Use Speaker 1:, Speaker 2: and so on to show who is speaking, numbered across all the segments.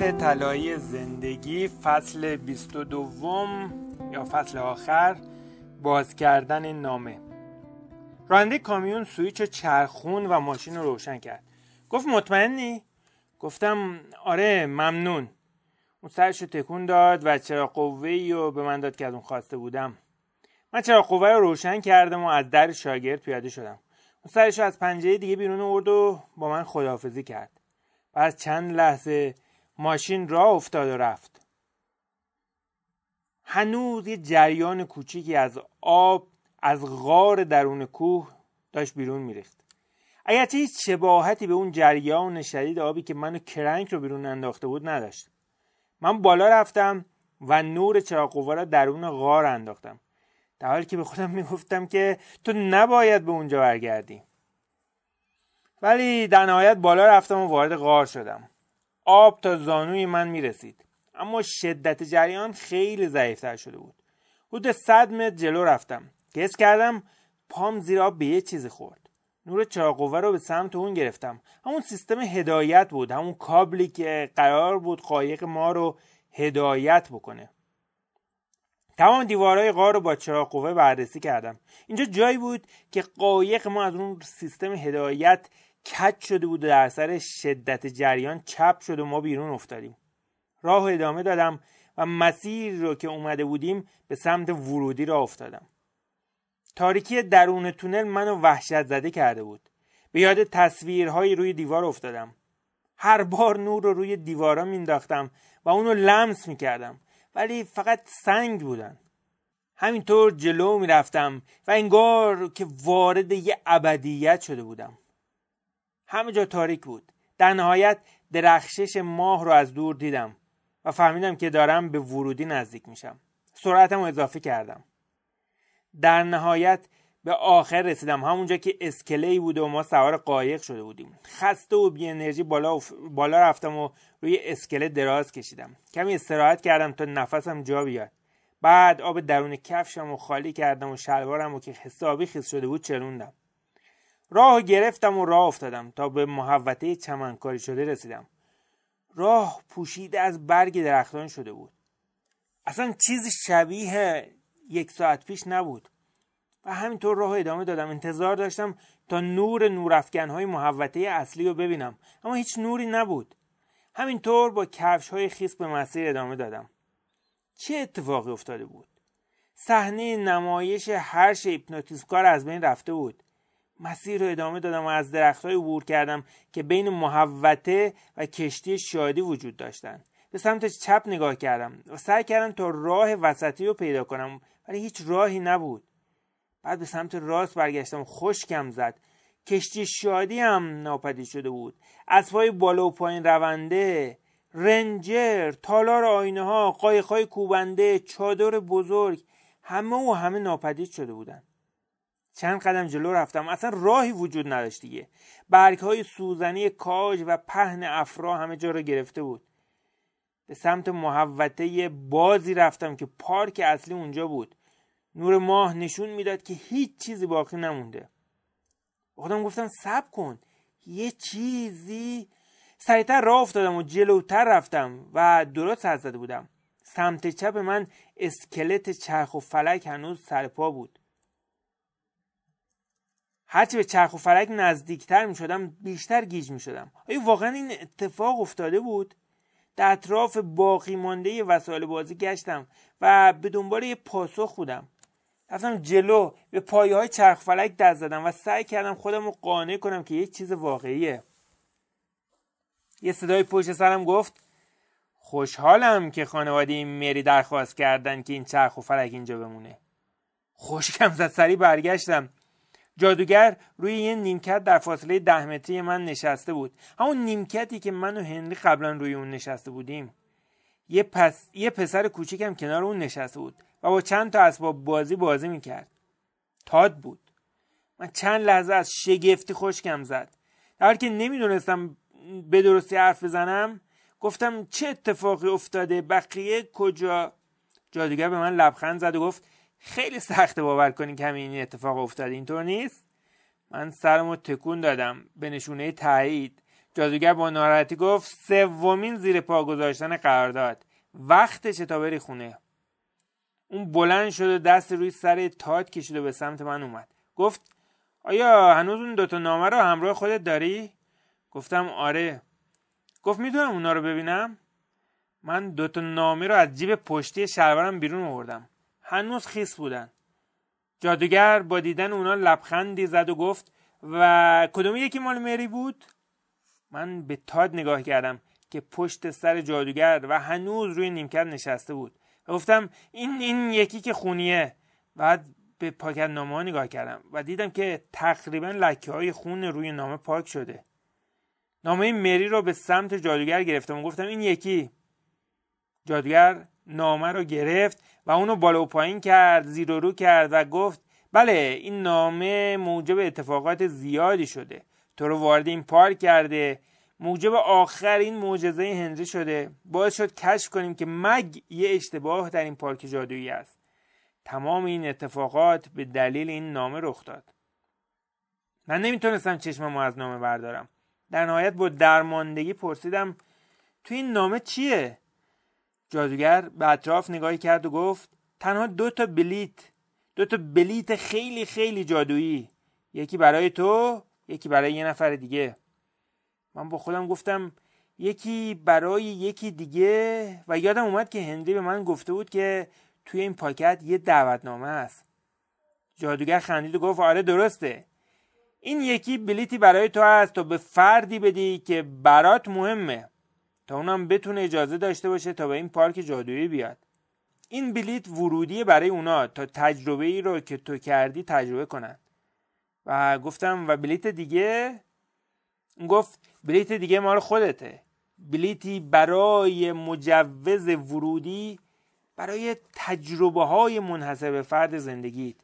Speaker 1: طلایی زندگی فصل 22 یا فصل آخر باز کردن نامه. راننده کامیون سویچ چرخون و ماشین رو روشن کرد. گفت مطمئنی؟ گفتم آره ممنون. اون سرش رو تکون داد و چرا قوه رو به من داد که از اون خواسته بودم. من چرا قوه رو روشن کردم و از در شاگرد پیاده شدم. اون سرش رو از پنجره دیگه بیرون آورد و با من خداحافظی کرد. از چند لحظه ماشین راه افتاد و رفت. هنوز یه جریان کوچیکی از آب از غار درون کوه داشت بیرون میریخت. اگرچه هیچ شباهتی به اون جریان شدید آبی که منو کرنک رو بیرون انداخته بود نداشت. من بالا رفتم و نور چراغ را درون غار انداختم. در حالی که به خودم می‌گفتم که تو نباید به اونجا برگردی. ولی در نهایت بالا رفتم و وارد غار شدم. آب تا زانوی من می‌رسید. اما شدت جریان خیلی ضعیفتر شده بود. حدود صد متر جلو رفتم. که کردم پام زیر آب به یه چیزی خورد. نور چراغ رو به سمت اون گرفتم. همون سیستم هدایت بود. همون کابلی که قرار بود قایق ما رو هدایت بکنه. تمام دیوارهای غار رو با چراغ قوه بررسی کردم. اینجا جایی بود که قایق ما از اون سیستم هدایت کج شده بود و در اثر شدت جریان چپ شد و ما بیرون افتادیم. راه ادامه دادم و مسیر رو که اومده بودیم به سمت ورودی را افتادم. تاریکی درون تونل منو وحشت زده کرده بود. به یاد تصویرهایی روی دیوار افتادم. هر بار نور رو روی دیوارا مینداختم و اونو لمس می‌کردم. ولی فقط سنگ بودن. همینطور جلو می‌رفتم و انگار که وارد یه ابدیت شده بودم. همه جا تاریک بود. در نهایت درخشش ماه رو از دور دیدم و فهمیدم که دارم به ورودی نزدیک میشم. سرعتم رو اضافه کردم. در نهایت به آخر رسیدم. همونجا که اسکله بود و ما سوار قایق شده بودیم. خسته و بی انرژی بالا, بالا رفتم و روی اسکله دراز کشیدم. کمی استراحت کردم تا نفسم جا بیاد. بعد آب درون کفشم و خالی کردم و شلوارم و که حسابی خیس شده بود چروندم. راه گرفتم و راه افتادم تا به محوطه چمنکاری شده رسیدم. راه پوشیده از برگ درختان شده بود. اصلا چیزی شبیه یک ساعت پیش نبود. و همینطور راه ادامه دادم. انتظار داشتم تا نور نورافکنهای محوطه اصلی رو ببینم. اما هیچ نوری نبود. همینطور با کفش های خیس به مسیر ادامه دادم. چه اتفاقی افتاده بود؟ صحنه نمایش هر هیپنوتیزمکار از بین رفته بود. مسیر رو ادامه دادم و از درختهای عبور کردم که بین محوته و کشتی شادی وجود داشتند. به سمت چپ نگاه کردم و سعی کردم تا راه وسطی رو پیدا کنم ولی هیچ راهی نبود. بعد به سمت راست برگشتم خشکم زد. کشتی شادی هم ناپدید شده بود. اسبهای بالا و پایین رونده رنجر تالار آینه ها قایقهای کوبنده چادر بزرگ همه و همه ناپدید شده بودند. چند قدم جلو رفتم. اصلا راهی وجود نداشت دیگه. برگ های سوزنی کاج و پهن افرا همه جا را گرفته بود. به سمت محوطه بازی رفتم که پارک اصلی اونجا بود. نور ماه نشون می‌داد که هیچ چیزی باقی نمونده. خودم گفتم سب کن. یه چیزی سریعتر راه افتادم و جلوتر رفتم و درست حد زده بودم. سمت چپ من اسکلت چرخ و فلک هنوز سر پا بود. هرچی به چرخ و فلک نزدیکتر می شدم بیشتر گیج می شدم آیا واقعا این اتفاق افتاده بود؟ در اطراف باقی مانده وسایل بازی گشتم و به دنبال یه پاسخ بودم. رفتم جلو به پایه های چرخ فلک دست زدم و سعی کردم خودم رو قانع کنم که یک چیز واقعیه. یه صدای پشت سرم گفت خوشحالم که خانواده مری درخواست کردن که این چرخ و فلک اینجا بمونه. خوشکم زد سری برگشتم. جادوگر روی یه نیمکت در فاصله ده متری من نشسته بود. همون نیمکتی که من و هنری قبلا روی اون نشسته بودیم. یه, پس... یه پسر کوچیکم کنار اون نشسته بود و با چند تا اسباب بازی بازی می‌کرد. تاد بود. من چند لحظه از شگفتی خشکم زد. در حالی که نمی‌دونستم به درستی حرف بزنم گفتم چه اتفاقی افتاده؟ بقیه کجا؟ جادوگر به من لبخند زد و گفت خیلی سخته باور کنی که همین اتفاق افتاده اینطور نیست؟ من سرمو تکون دادم. به نشونه تایید. جادوگر با ناراحتی گفت سومین زیر پا گذاشتن قرارداد. وقتشه تا بری خونه؟ اون بلند شد و دست روی سر تاج کشید و به سمت من اومد. گفت آیا هنوز اون دوتا نامه رو همراه خودت داری؟ گفتم آره. گفت می‌تونم اونا رو ببینم؟ من دوتا نامه رو از جیب پشتی شلوارم بیرون آوردم. هنوز خیس بودن. جادوگر با دیدن اونا لبخندی زد و گفت و کدوم یکی مال مری بود؟ من به تاد نگاه کردم که پشت سر جادوگر و هنوز روی نیمکت نشسته بود. و گفتم این این یکی که خونیه. بعد به پاکت نامه نگاه کردم و دیدم که تقریبا لکه های خون روی نامه پاک شده. نامه مری رو به سمت جادوگر گرفتم و گفتم این یکی. جادوگر نامه رو گرفت و اونو بالا و پایین کرد زیر و رو کرد و گفت بله این نامه موجب اتفاقات زیادی شده. تو رو وارد این پارک کرده. موجب آخرین معجزه هنری شده. باعث شد کشف کنیم که مگ یه اشتباه در این پارک جادویی است. تمام این اتفاقات به دلیل این نامه رخ داد. من نمی‌تونستم چشممو از نامه بردارم. در نهایت با درماندگی پرسیدم تو این نامه چیه؟ جادوگر به اطراف نگاهی کرد و گفت تنها دو تا بلیت دو تا بلیت خیلی خیلی جادویی یکی برای تو یکی برای یه نفر دیگه. من با خودم گفتم یکی برای یکی دیگه و یادم اومد که هنری به من گفته بود که توی این پاکت یه دعوتنامه است جادوگر خندید و گفت آره درسته. این یکی بلیتی برای تو هست تا به فردی بدی که برات مهمه. تا اونم بتونه اجازه داشته باشه تا به این پارک جادویی بیاد. این بلیت ورودی برای اونا تا تجربه ای رو که تو کردی تجربه کنن. و گفتم و بلیت دیگه؟ گفت بلیت دیگه مال خودته. بلیتی برای مجوز ورودی برای تجربه های منحصر به فرد زندگیت.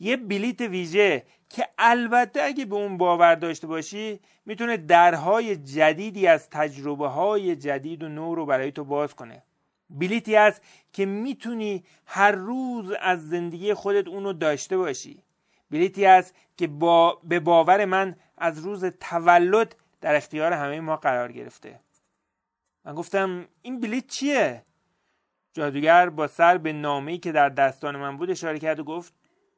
Speaker 1: یه بلیت ویژه که البته اگه به اون باور داشته باشی می‌تونه درهای جدیدی از تجربه های جدید و نو رو برای تو باز کنه. بلیتی است که می‌تونی هر روز از زندگی خودت اونو داشته باشی. بلیتی است که با به باور من از روز تولد در اختیار همه ما قرار گرفته. من گفتم این بلیت چیه؟ جادوگر با سر به نامه‌ای که در دستان من بود اشاره کرد و گفت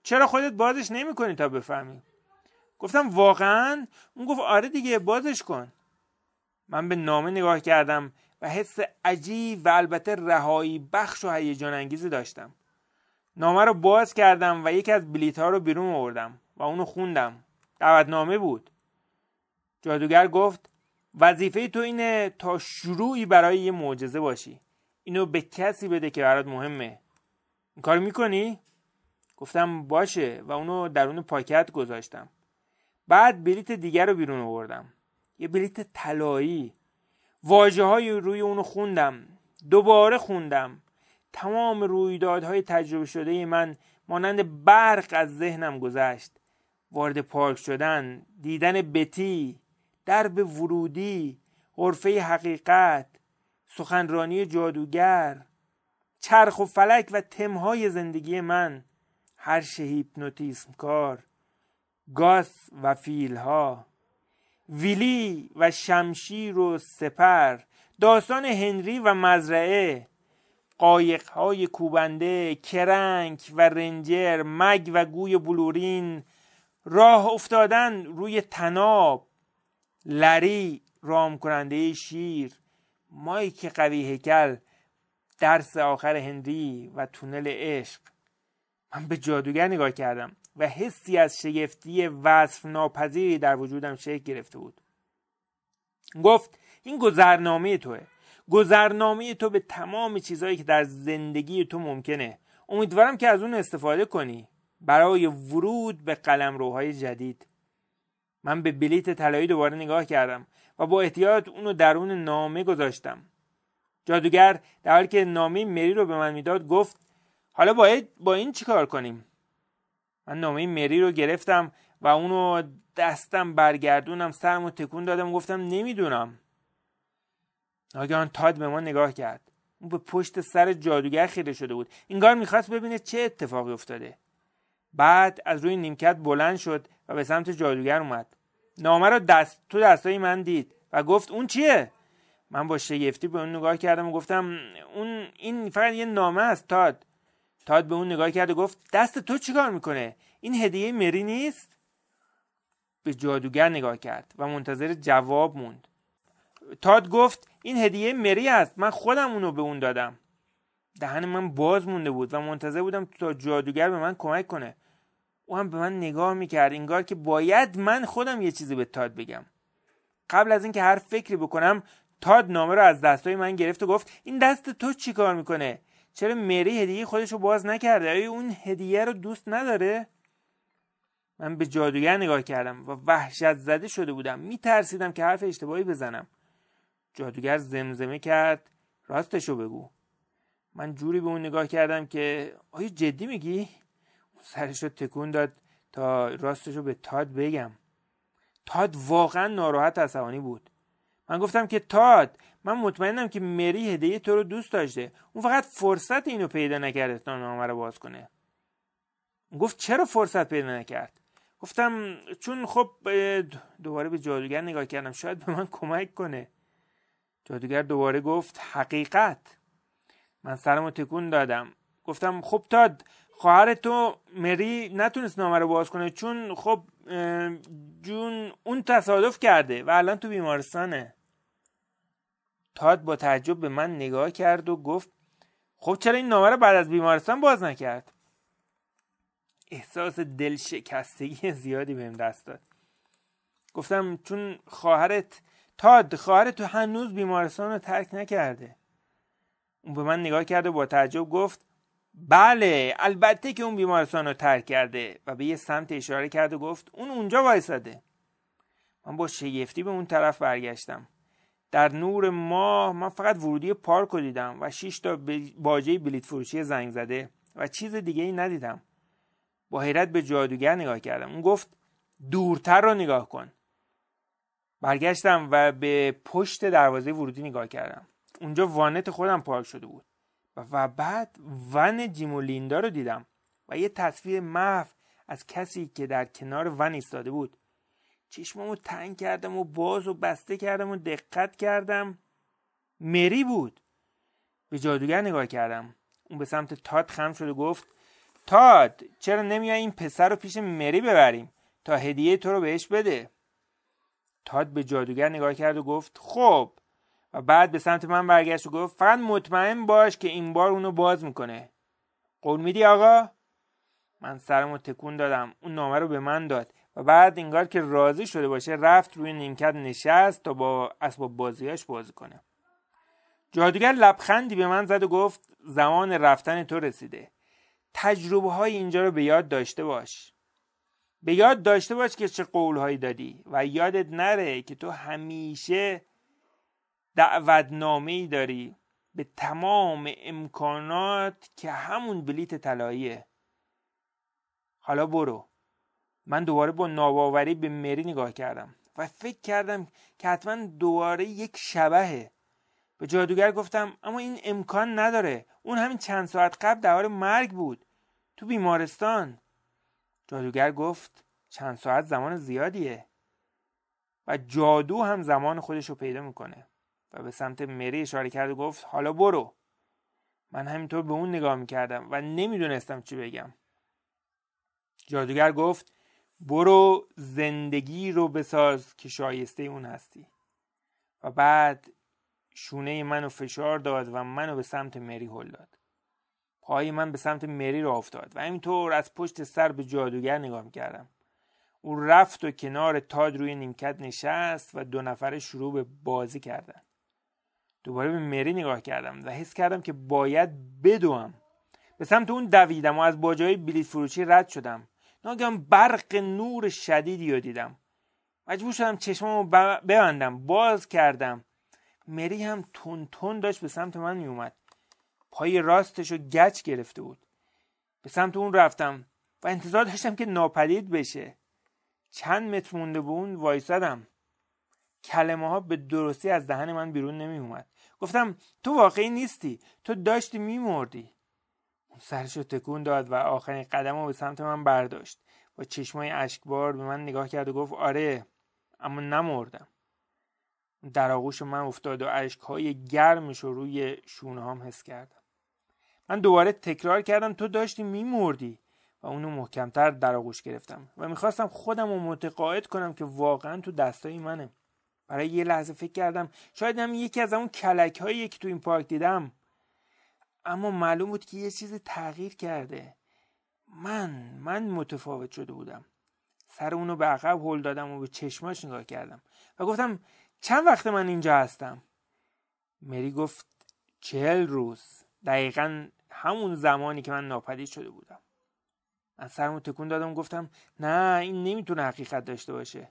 Speaker 1: چرا خودت بازش نمی‌کنی تا بفهمی؟ گفتم واقعا؟ اون گفت آره دیگه بازش کن. من به نامه نگاه کردم و حس عجیب و البته رهایی بخش و هیجان انگیزی داشتم. نامه رو باز کردم و یکی از بلیت ها رو بیرون آوردم و اونو خوندم. دعوتنامه بود. جادوگر گفت وظیفه تو اینه تا شروعی برای یه معجزه باشی. اینو به کسی بده که برات مهمه. این کار می‌کنی؟ گفتم باشه و اونو درون پاکت گذاشتم. بعد بلیت دیگر رو بیرون آوردم. یه بلیت طلایی. واجه های روی اونو خوندم. دوباره خوندم. تمام رویدادهای تجربه شده من مانند برق از ذهنم گذشت. وارد پارک شدن دیدن بتی درب ورودی غرفه حقیقت سخنرانی جادوگر چرخ و فلک و تمهای زندگی من. هرش هیپنوتیسم کار گاس و فیلها ویلی و شمشیر و سپر داستان هنری و مزرعه قایقهای کوبنده کرنک و رنجر مگ و گوی بلورین راه افتادن روی تناب لری رام کننده شیر مایک قوی هکل درس آخر هنری و تونل عشق. من به جادوگر نگاه کردم و حسی از شگفتی وصف ناپذیری در وجودم شکل گرفته بود. گفت این گذرنامه توه. گذرنامه تو به تمام چیزهایی که در زندگی تو ممکنه. امیدوارم که از اون استفاده کنی. برای ورود به قلم روهای جدید. من به بلیت طلایی دوباره نگاه کردم و با احتیاط اونو درون نامه گذاشتم. جادوگر در حالی که نامه مری رو به من می‌داد گفت حالا باید با این چیکار کنیم؟ من نامه مری رو گرفتم و اونو دستم برگردونم سرمو تکون دادم و گفتم نمی‌دونم. ناگهان تاد به ما نگاه کرد. اون به پشت سر جادوگر خیره شده بود. اینگار می‌خواست ببینه چه اتفاقی افتاده. بعد از روی نیمکت بلند شد و به سمت جادوگر اومد. نامه رو دست تو دستای من دید و گفت اون چیه؟ من با شگفتی به اون نگاه کردم و گفتم اون این فقط یه نامه است تاد. تاد به اون نگاه کرد و گفت دست تو چیکار می‌کنه؟ این هدیه مری نیست؟ به جادوگر نگاه کرد و منتظر جواب موند. تاد گفت این هدیه مری است. من خودم اونو به اون دادم. دهن من باز مونده بود و منتظر بودم تا جادوگر به من کمک کنه. او هم به من نگاه می‌کرد انگار که باید من خودم یه چیزی به تاد بگم. قبل از اینکه هر فکری بکنم تاد نامه رو از دستای من گرفت و گفت این دست تو چی کار می‌کنه؟ چرا مری هدیه خودش رو باز نکرده؟ آیا اون هدیه رو دوست نداره؟ من به جادوگر نگاه کردم و وحشت زده شده بودم. میترسیدم که حرف اشتباهی بزنم. جادوگر زمزمه کرد. راستشو بگو. من جوری به اون نگاه کردم که آیا جدی میگی؟ سرش رو تکون داد تا راستش رو به تاد بگم. تاد واقعا ناراحت عصبانی بود. من گفتم که تاد من مطمئنم که مری هدیه تو رو دوست داشته. اون فقط فرصت اینو پیدا نکرده تا نامه رو باز کنه. گفت چرا فرصت پیدا نکرد؟ گفتم چون خب دوباره به جادوگر نگاه کردم. شاید به من کمک کنه. جادوگر دوباره گفت حقیقت. من سرمو تکون دادم. گفتم خب تاد خواهر تو مری نتونست نامه رو باز کنه. چون خب جون اون تصادف کرده و الان تو بیمارستانه. تاد با تعجب به من نگاه کرد و گفت خب چرا این نامه رو بعد از بیمارستان باز نکرد؟ احساس دل شکستگی زیادی بهم دست داد. گفتم چون خواهرت تاد خواهرت تو هنوز بیمارستان رو ترک نکرده. اون به من نگاه کرد و با تعجب گفت بله البته که اون بیمارستان رو ترک کرده. و به یه سمت اشاره کرد و گفت اون اونجا وایساده. من با شگفتی به اون طرف برگشتم. در نور ماه من فقط ورودی پارک رو دیدم و 6 تا باجه بلیت فروشی زنگ زده و چیز دیگه ای ندیدم. با حیرت به جادوگر نگاه کردم. اون گفت دورتر رو نگاه کن. برگشتم و به پشت دروازه ورودی نگاه کردم. اونجا وانت خودم پارک شده بود. و بعد ون جیم و لیندا رو دیدم و یه تصویر محو از کسی که در کنار ون ایستاده بود. چشممو تنگ کردم و باز و بسته کردم و دقت کردم. مری بود. به جادوگر نگاه کردم. اون به سمت تاد خم شد و گفت تاد چرا نمیای این پسر رو پیش مری ببریم تا هدیه تو رو بهش بده؟ تاد به جادوگر نگاه کرد و گفت خب. و بعد به سمت من برگشت و گفت فقط مطمئن باش که این بار اونو باز می‌کنه. قول میدی آقا؟ من سرمو تکون دادم. اون نامه رو به من داد. و بعد انگار که راضی شده باشه رفت روی نیمکت نشست تا با اسباب بازیاش بازی کنه. جادوگر لبخندی به من زد و گفت زمان رفتن تو رسیده. تجربه های اینجا رو به یاد داشته باش. به یاد داشته باش که چه قول هایی دادی و یادت نره که تو همیشه دعوتنامه ای داری به تمام امکانات که همون بلیت طلاییه. حالا برو. من دوباره با ناباوری به مری نگاه کردم و فکر کردم که حتما دوباره یک شبهه. به جادوگر گفتم اما این امکان نداره. اون همین چند ساعت قبل در حال مرگ بود. تو بیمارستان. جادوگر گفت چند ساعت زمان زیادیه. و جادو هم زمان خودش رو پیدا می‌کنه. و به سمت مری اشاره کرد و گفت حالا برو. من همینطور به اون نگاه می‌کردم و نمی‌دونستم چی بگم. جادوگر گفت برو زندگی رو بساز که شایسته اون هستی. و بعد شونه منو فشار داد و منو به سمت مری هل داد. پای من به سمت مری رو افتاد و همینطور از پشت سر به جادوگر نگاه می‌کردم. او رفت و کنار تاد روی نیمکت نشست و دو نفره شروع به بازی کردن. دوباره به مری نگاه کردم و حس کردم که باید بدوم. به سمت اون دویدم و از باجای بلیت فروشی رد شدم. ناگهان برق نور شدیدی رو دیدم. مجبور شدم چشمامو ببندم باز کردم. مری هم تون تون داشت به سمت من میومد پای راستش رو گچ گرفته بود. به سمت اون رفتم و انتظار داشتم که ناپدید بشه. چند متر مونده به اون وایسادم. کلمه ها به درستی از دهن من بیرون نمی اومد گفتم تو واقعی نیستی. تو داشتی میمردی. سرش تکون داد و آخرین قدم رو به سمت من برداشت. با چشمای اشکبار به من نگاه کرد و گفت آره اما نمردم. در آغوش من افتاد و اشکهای گرمش رو روی شونه هم حس کردم. من دوباره تکرار کردم تو داشتی میمردی؟ و اونو محکمتر در آغوش گرفتم و می‌خواستم خودم رو متقاعد کنم که واقعا تو دستای منه. برای یه لحظه فکر کردم شاید هم یکی از اون کلک هایی که تو این پارک دیدم اما معلوم بود که یه چیزی تغییر کرده. من من متفاوت شده بودم. سر اونو به عقب هل دادم و به چشماش نگاه کردم. و گفتم چند وقت من اینجا هستم؟ مری گفت چهل روز. دقیقا همون زمانی که من ناپدید شده بودم. من سرمو تکون دادم و گفتم نه این نمی‌تونه حقیقت داشته باشه.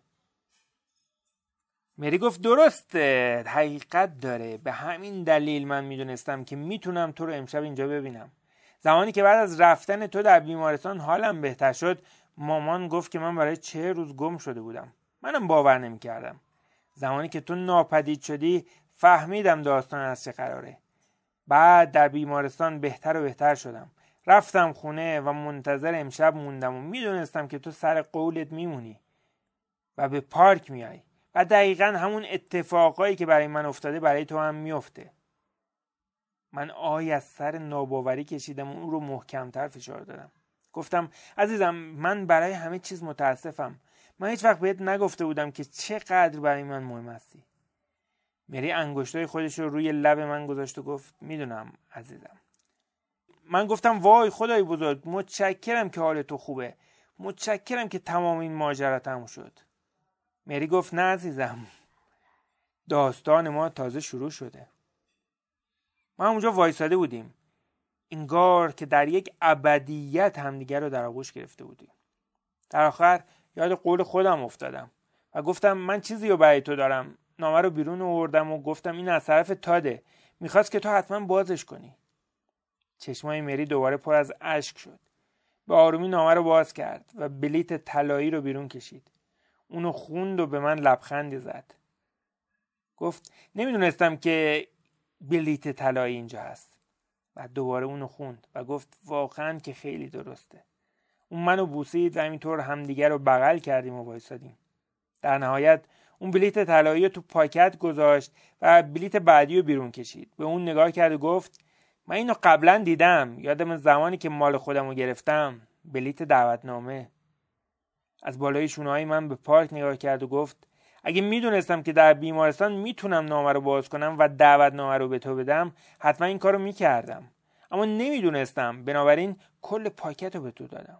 Speaker 1: مری گفت درسته حقیقت داره. به همین دلیل من می‌دونستم که می‌تونم تو رو امشب اینجا ببینم. زمانی که بعد از رفتن تو در بیمارستان حالم بهتر شد مامان گفت که من برای چه روز گم شده بودم. منم باور نمی‌کردم. زمانی که تو ناپدید شدی فهمیدم داستان از چه قراره. بعد در بیمارستان بهتر و بهتر شدم. رفتم خونه و منتظر امشب موندم و می‌دونستم که تو سر قولت میمونی و به پارک میای و دقیقا همون اتفاقایی که برای من افتاده برای تو هم میفته. من آی از سر ناباوری کشیدم اون رو محکمتر فشار دادم. گفتم عزیزم من برای همه چیز متاسفم. من هیچ وقت بهت نگفته بودم که چقدر برای من مهم هستی. مری انگشتای خودش رو روی لب من گذاشت و گفت می‌دونم عزیزم. من گفتم وای خدای بزرگ متشکرم که حال تو خوبه. متشکرم که تمام این ماجرا تموم شد. مری گفت نه عزیزم داستان ما تازه شروع شده. ما اونجا وایساده بودیم. انگار که در یک ابدیت همدیگر رو در آغوش گرفته بودیم. در آخر یاد قول خودم افتادم و گفتم من چیزی رو برای تو دارم. نامه رو بیرون آوردم و گفتم این از طرف تاده. می‌خواست که تو حتما بازش کنی. چشمای مری دوباره پر از اشک شد. به آرومی نامه رو باز کرد و بلیت طلایی رو بیرون کشید. اونو خوند و به من لبخندی زد. گفت نمی‌دونستم که بلیت طلایی اینجا هست. و دوباره اونو خوند و گفت واقعا که خیلی درسته. اون منو بوسید و همینطور همدیگر رو بغل کردیم و وایسادیم. در نهایت اون بلیت طلایی رو تو پاکت گذاشت و بلیت بعدی رو بیرون کشید. به اون نگاه کرد و گفت من اینو قبلا دیدم. یادم زمانی که مال خودم رو گرفتم. بلیت دعوتنامه. از بالای شونه من به پارک نگاه کرد و گفت اگه می‌دونستم که در بیمارستان می‌تونم نامه رو باز کنم و دعوت نامه رو به تو بدم حتما این کارو می‌کردم. اما نمی‌دونستم بنابراین کل پاکت رو به تو دادم.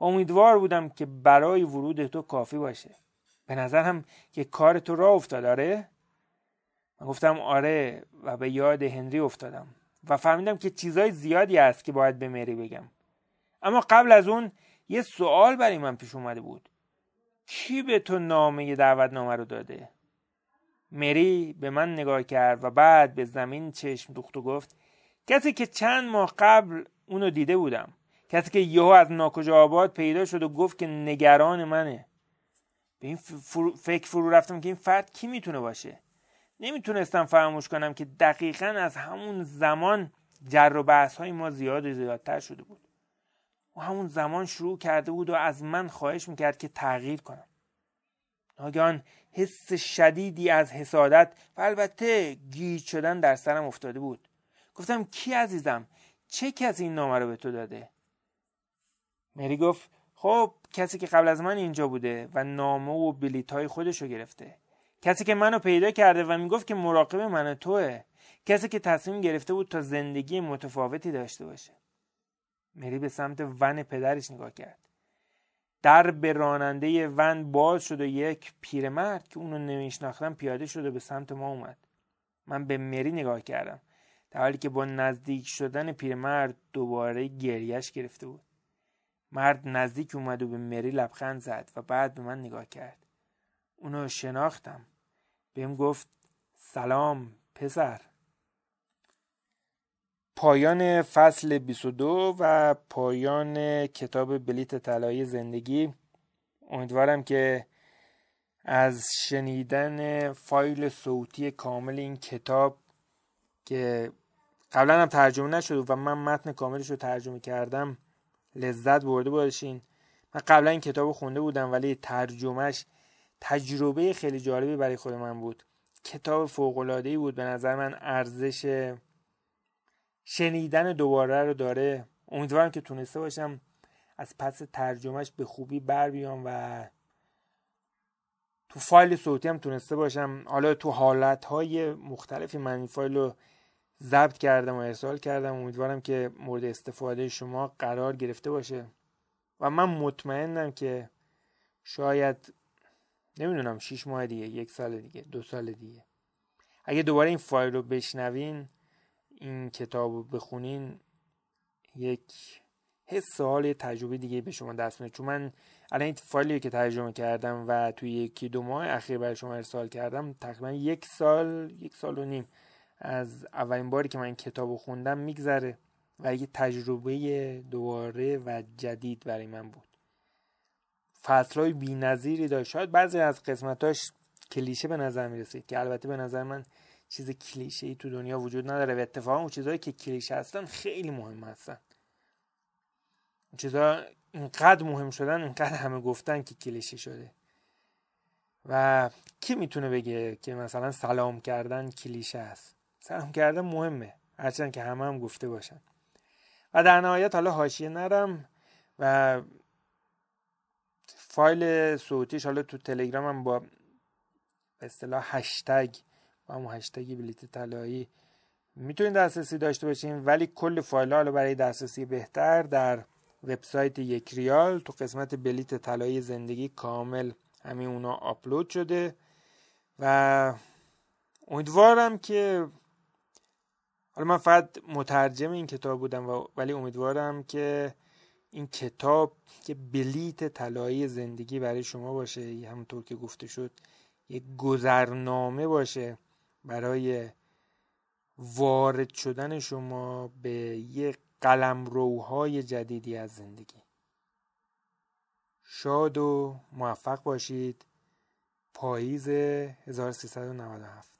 Speaker 1: و امیدوار بودم که برای ورود تو کافی باشه. به نظرم که کار تو را افتاد آره؟ من گفتم آره و به یاد هنری افتادم و فهمیدم که چیزای زیادی هست که باید به مری بگم. اما قبل از اون یه سوال برای من پیش اومده بود. کی به تو نامه دعوت نامه رو داده؟ مری به من نگاه کرد و بعد به زمین چشم دوخت و گفت کسی که چند ماه قبل اونو دیده بودم. کسی که یهو از ناکجا آباد پیدا شد و گفت که نگران منه. به این فکر فرو رفتم که این فرد کی می‌تونه باشه؟ نمی‌تونستم فراموش کنم که دقیقا از همون زمان جر و بحث های ما زیاد زیادتر شده بود. و همون زمان شروع کرده بود و از من خواهش می‌کرد که تغییر کنم. ناگهان حس شدیدی از حسادت و البته گیج شدن در سرم افتاده بود. گفتم کی عزیزم؟ چه کسی این نامه رو به تو داده؟ مری گفت خب کسی که قبل از من اینجا بوده و نامه و بلیت های خودش رو گرفته. کسی که منو پیدا کرده و می‌گفت که مراقب من توه. کسی که تصمیم گرفته بود تا زندگی متفاوتی داشته باشه. مری به سمت ون پدرش نگاه کرد. در به راننده ون باز شد و یک پیرمرد که اونو نمیشناختم پیاده شد و به سمت ما اومد. من به مری نگاه کردم. در حالی که با نزدیک شدن پیرمرد دوباره گریش گرفته بود. مرد نزدیک اومد و به مری لبخند زد و بعد به من نگاه کرد. اونو شناختم. بهم گفت سلام پسر. پایان فصل 22 و پایان کتاب بلیت طلایی زندگی. امیدوارم که از شنیدن فایل صوتی کامل این کتاب که قبلا هم ترجمه نشد و من متن کاملش رو ترجمه کردم لذت برده باشین. من قبلا این کتاب خونده بودم ولی ترجمهش تجربه خیلی جالبی برای خود من بود. کتاب فوقلادهی بود. به نظر من ارزش شنیدن دوباره رو داره. امیدوارم که تونسته باشم از پس ترجمهش به خوبی بر بیام و تو فایل صوتی هم تونسته باشم. حالا تو حالت های مختلفی من این فایل رو ضبط کردم و ارسال کردم. امیدوارم که مورد استفاده شما قرار گرفته باشه. و من مطمئنم که شاید نمی‌دونم شیش ماه دیگه یک سال دیگه دو سال دیگه. اگه دوباره این فایل رو بشنوین این کتاب رو بخونین یک حس حال تجربه دیگه به شما دست میده. چون من الان این فایلی که ترجمه کردم و توی یکی دو ماه اخیر برای شما ارسال کردم تقریبا یک سال یک سال و نیم از اولین باری که من کتاب خوندم میگذره و یه تجربه دوباره و جدید برای من بود. فصلهای بی نظیری داشت. شاید بعضی از قسمتاش کلیشه به نظر می رسید که البته به نظر من چیز کلیشه ای تو دنیا وجود نداره و اتفاقا اون چیزهایی که کلیشه هستن خیلی مهم هستن. اون چیزها اینقدر مهم شدن اینقدر همه گفتن که کلیشه شده. و کی می‌تونه بگه که مثلا سلام کردن کلیشه است؟ سلام کردن مهمه. هرچند که همه هم گفته باشن. و در نهایت حالا حاشیه نرم و فایل صوتیش حالا تو تلگرام هم با اصطلاح هشتگ با همون هشتگ بلیت طلایی می‌تونید دسترسی داشته باشین ولی کل فایل حالا برای دسترسی بهتر در وبسایت یک ریال تو قسمت بلیت طلایی زندگی کامل همین اونا آپلود شده. و امیدوارم که حالا من فقط مترجم این کتاب بودم و ولی امیدوارم که این کتاب که بلیت طلایی زندگی برای شما باشه همونطور که گفته شد یک گذرنامه باشه. برای وارد شدن شما به یک قلمروهای جدیدی از زندگی. شاد و موفق باشید. پاییز 1397